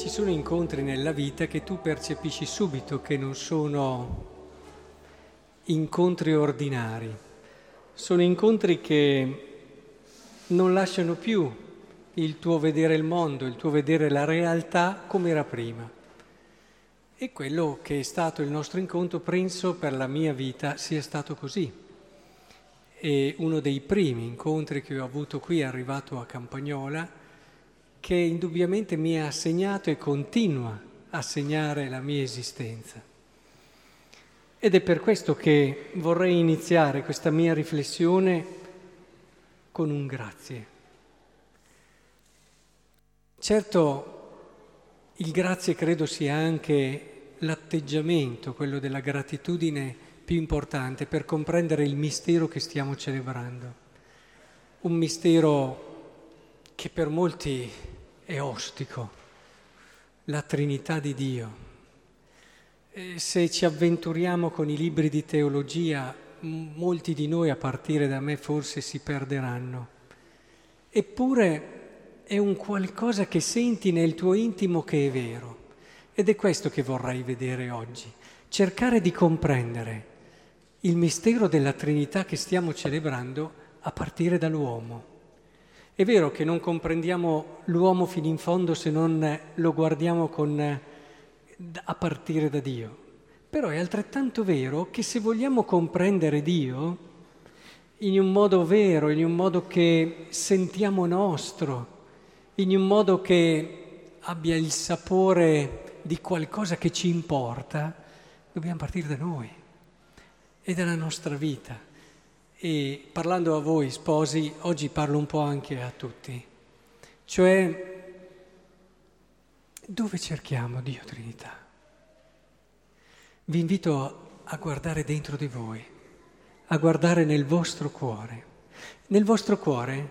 Ci sono incontri nella vita che tu percepisci subito che non sono incontri ordinari, sono incontri che non lasciano più il tuo vedere il mondo, il tuo vedere la realtà come era prima. E quello che è stato il nostro incontro, penso per la mia vita sia stato così. E uno dei primi incontri che ho avuto qui, arrivato a Campagnola, che indubbiamente mi ha segnato e continua a segnare la mia esistenza. Ed è per questo che vorrei iniziare questa mia riflessione con un grazie. Certo, il grazie credo sia anche l'atteggiamento, quello della gratitudine più importante per comprendere il mistero che stiamo celebrando. Un mistero che per molti è ostico, la Trinità di Dio se ci avventuriamo con i libri di teologia, molti di noi, a partire da me, forse si perderanno. Eppure è un qualcosa che senti nel tuo intimo che è vero. Ed è questo che vorrei vedere oggi. Cercare di comprendere il mistero della Trinità che stiamo celebrando a partire dall'uomo. È vero che non comprendiamo l'uomo fino in fondo se non lo guardiamo con a partire da Dio. Però è altrettanto vero che se vogliamo comprendere Dio in un modo vero, in un modo che sentiamo nostro, in un modo che abbia il sapore di qualcosa che ci importa, dobbiamo partire da noi e dalla nostra vita. E parlando a voi sposi, oggi parlo un po' anche a tutti, cioè dove cerchiamo Dio Trinità? Vi invito a guardare dentro di voi, a guardare nel vostro cuore. Nel vostro cuore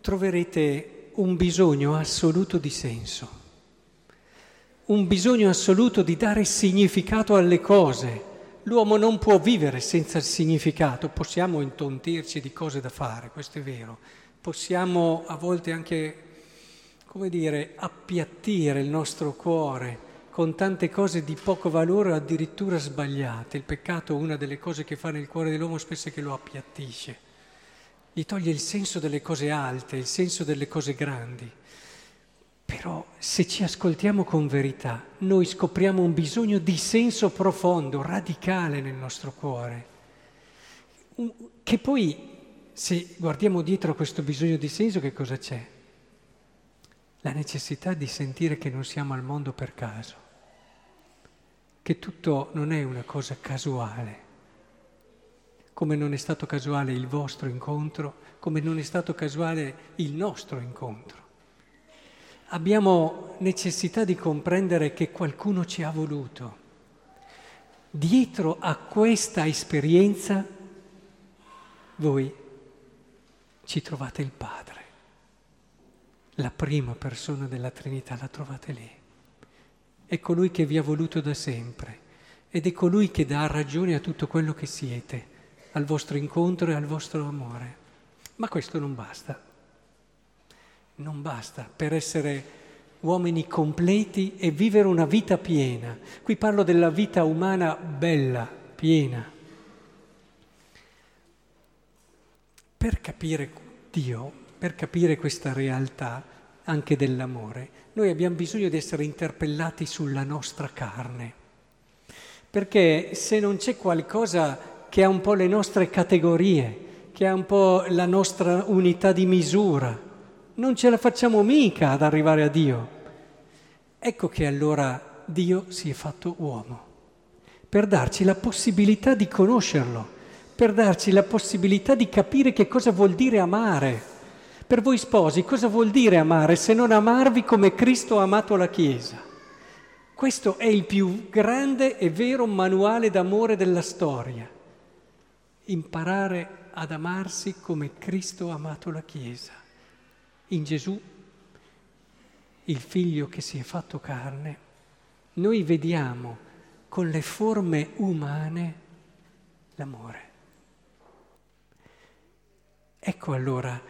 troverete un bisogno assoluto di senso, un bisogno assoluto di dare significato alle cose. L'uomo non può vivere senza il significato, possiamo intontirci di cose da fare, questo è vero, possiamo a volte anche come dire, appiattire il nostro cuore con tante cose di poco valore o addirittura sbagliate. Il peccato, una delle cose che fa nel cuore dell'uomo spesso è che lo appiattisce, gli toglie il senso delle cose alte, il senso delle cose grandi. Però se ci ascoltiamo con verità, noi scopriamo un bisogno di senso profondo, radicale nel nostro cuore, che poi, se guardiamo dietro a questo bisogno di senso, che cosa c'è? la necessità di sentire che non siamo al mondo per caso, che tutto non è una cosa casuale, come non è stato casuale il vostro incontro, come non è stato casuale il nostro incontro. Abbiamo necessità di comprendere che qualcuno ci ha voluto. Dietro a questa esperienza voi ci trovate il Padre la prima persona della Trinità, la trovate lì. È colui che vi ha voluto da sempre ed è colui che dà ragione a tutto quello che siete, al vostro incontro e al vostro amore. Ma questo non basta. Non basta per essere uomini completi e vivere una vita piena. Qui parlo della vita umana bella, piena. Per capire Dio per capire questa realtà anche dell'amore, noi abbiamo bisogno di essere interpellati sulla nostra carne. Perché se non c'è qualcosa che ha un po' le nostre categorie, che ha un po' la nostra unità di misura, non ce la facciamo mica ad arrivare a Dio. Ecco che allora Dio si è fatto uomo, per darci la possibilità di conoscerlo, per darci la possibilità di capire che cosa vuol dire amare per voi sposi cosa vuol dire amare se non amarvi come Cristo ha amato la Chiesa? Questo è il più grande e vero manuale d'amore della storia. Imparare ad amarsi come Cristo ha amato la Chiesa. In Gesù, il figlio che si è fatto carne, noi vediamo con le forme umane l'amore. Ecco allora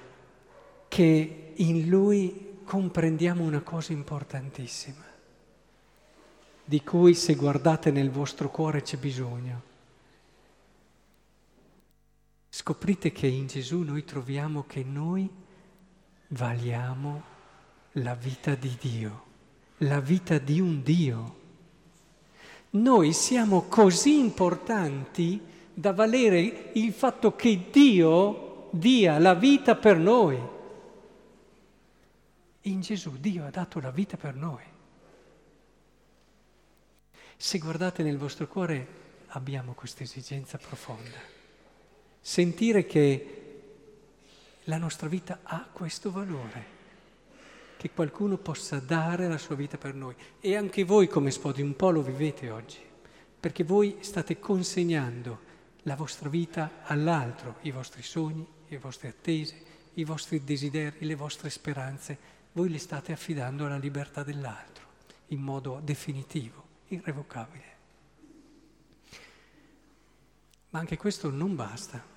che in lui comprendiamo una cosa importantissima. di cui se guardate nel vostro cuore c'è bisogno. Scoprite che in Gesù noi troviamo che noi valiamo la vita di Dio, la vita di un Dio. Noi siamo così importanti da valere il fatto che Dio dia la vita per noi. In Gesù Dio ha dato la vita per noi. Se guardate nel vostro cuore abbiamo questa esigenza profonda. Sentire che la nostra vita ha questo valore, che qualcuno possa dare la sua vita per noi. E anche voi come Spodi un po' lo vivete oggi, perché voi state consegnando la vostra vita all'altro, i vostri sogni, le vostre attese, i vostri desideri, le vostre speranze, voi li state affidando alla libertà dell'altro in modo definitivo irrevocabile. Ma anche questo non basta.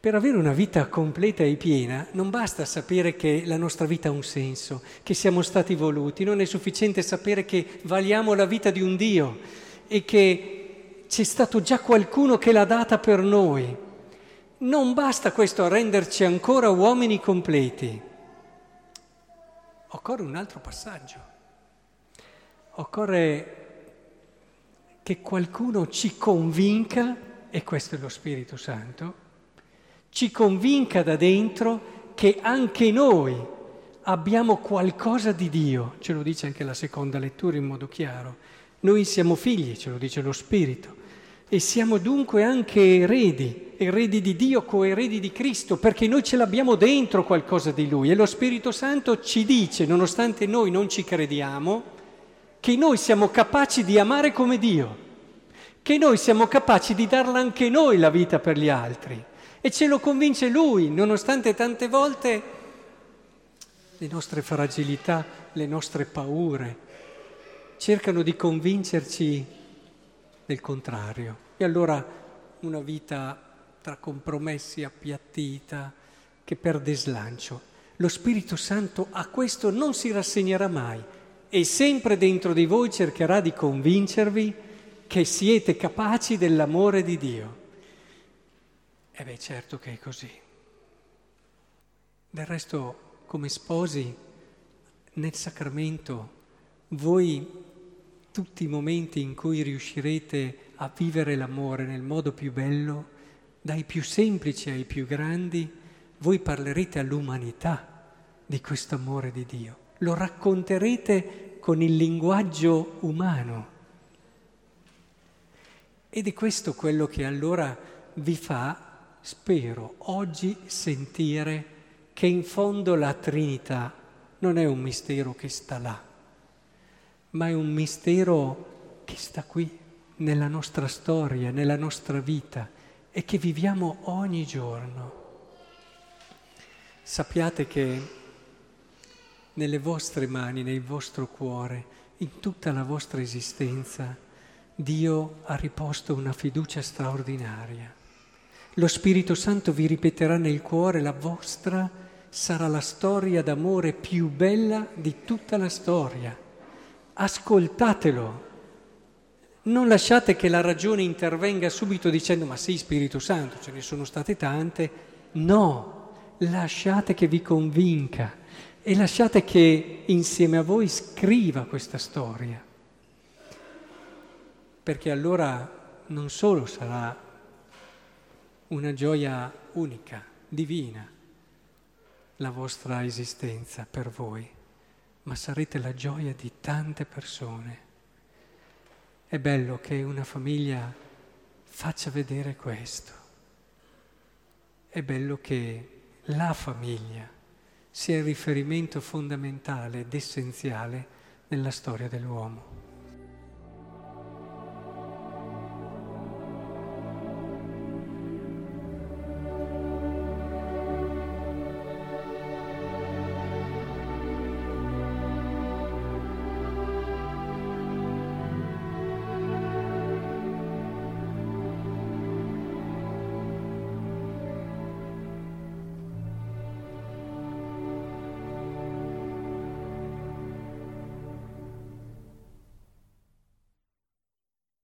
Per avere una vita completa e piena non basta sapere che la nostra vita ha un senso, che siamo stati voluti, non è sufficiente sapere che valiamo la vita di un Dio e che c'è stato già qualcuno che l'ha data per noi. Non basta questo a renderci ancora uomini completi. Occorre un altro passaggio. Occorre che qualcuno ci convinca, e questo è lo Spirito Santo, ci convinca da dentro che anche noi abbiamo qualcosa di Dio, ce lo dice anche la seconda lettura in modo chiaro. Noi siamo figli, ce lo dice lo Spirito, e siamo dunque anche eredi, eredi di Dio, coeredi di Cristo, perché noi ce l'abbiamo dentro qualcosa di Lui e lo Spirito Santo ci dice, nonostante noi non ci crediamo, che noi siamo capaci di amare come Dio, che noi siamo capaci di darla anche noi la vita per gli altri. E ce lo convince Lui, nonostante tante volte le nostre fragilità, le nostre paure cercano di convincerci del contrario. E allora una vita tra compromessi, appiattita, che perde slancio. Lo Spirito Santo a questo non si rassegnerà mai e sempre dentro di voi cercherà di convincervi che siete capaci dell'amore di Dio. E beh, certo che è così. Del resto, come sposi, nel sacramento, voi tutti i momenti in cui riuscirete a vivere l'amore nel modo più bello, dai più semplici ai più grandi, voi parlerete all'umanità di questo amore di Dio lo racconterete con il linguaggio umano. Ed è questo quello che allora vi fa, spero, oggi sentire che in fondo la Trinità non è un mistero che sta là, ma è un mistero che sta qui, nella nostra storia, nella nostra vita e che viviamo ogni giorno. Sappiate che nelle vostre mani, nel vostro cuore, in tutta la vostra esistenza, Dio ha riposto una fiducia straordinaria. Lo Spirito Santo vi ripeterà nel cuore la vostra sarà la storia d'amore più bella di tutta la storia. Ascoltatelo. Non lasciate che la ragione intervenga subito dicendo ma sì Spirito Santo, ce ne sono state tante. No, lasciate che vi convinca e lasciate che insieme a voi scriva questa storia, perché allora non solo sarà una gioia unica, divina, la vostra esistenza per voi, ma sarete la gioia di tante persone. È bello che una famiglia faccia vedere questo. È bello che la famiglia sia il riferimento fondamentale ed essenziale nella storia dell'uomo.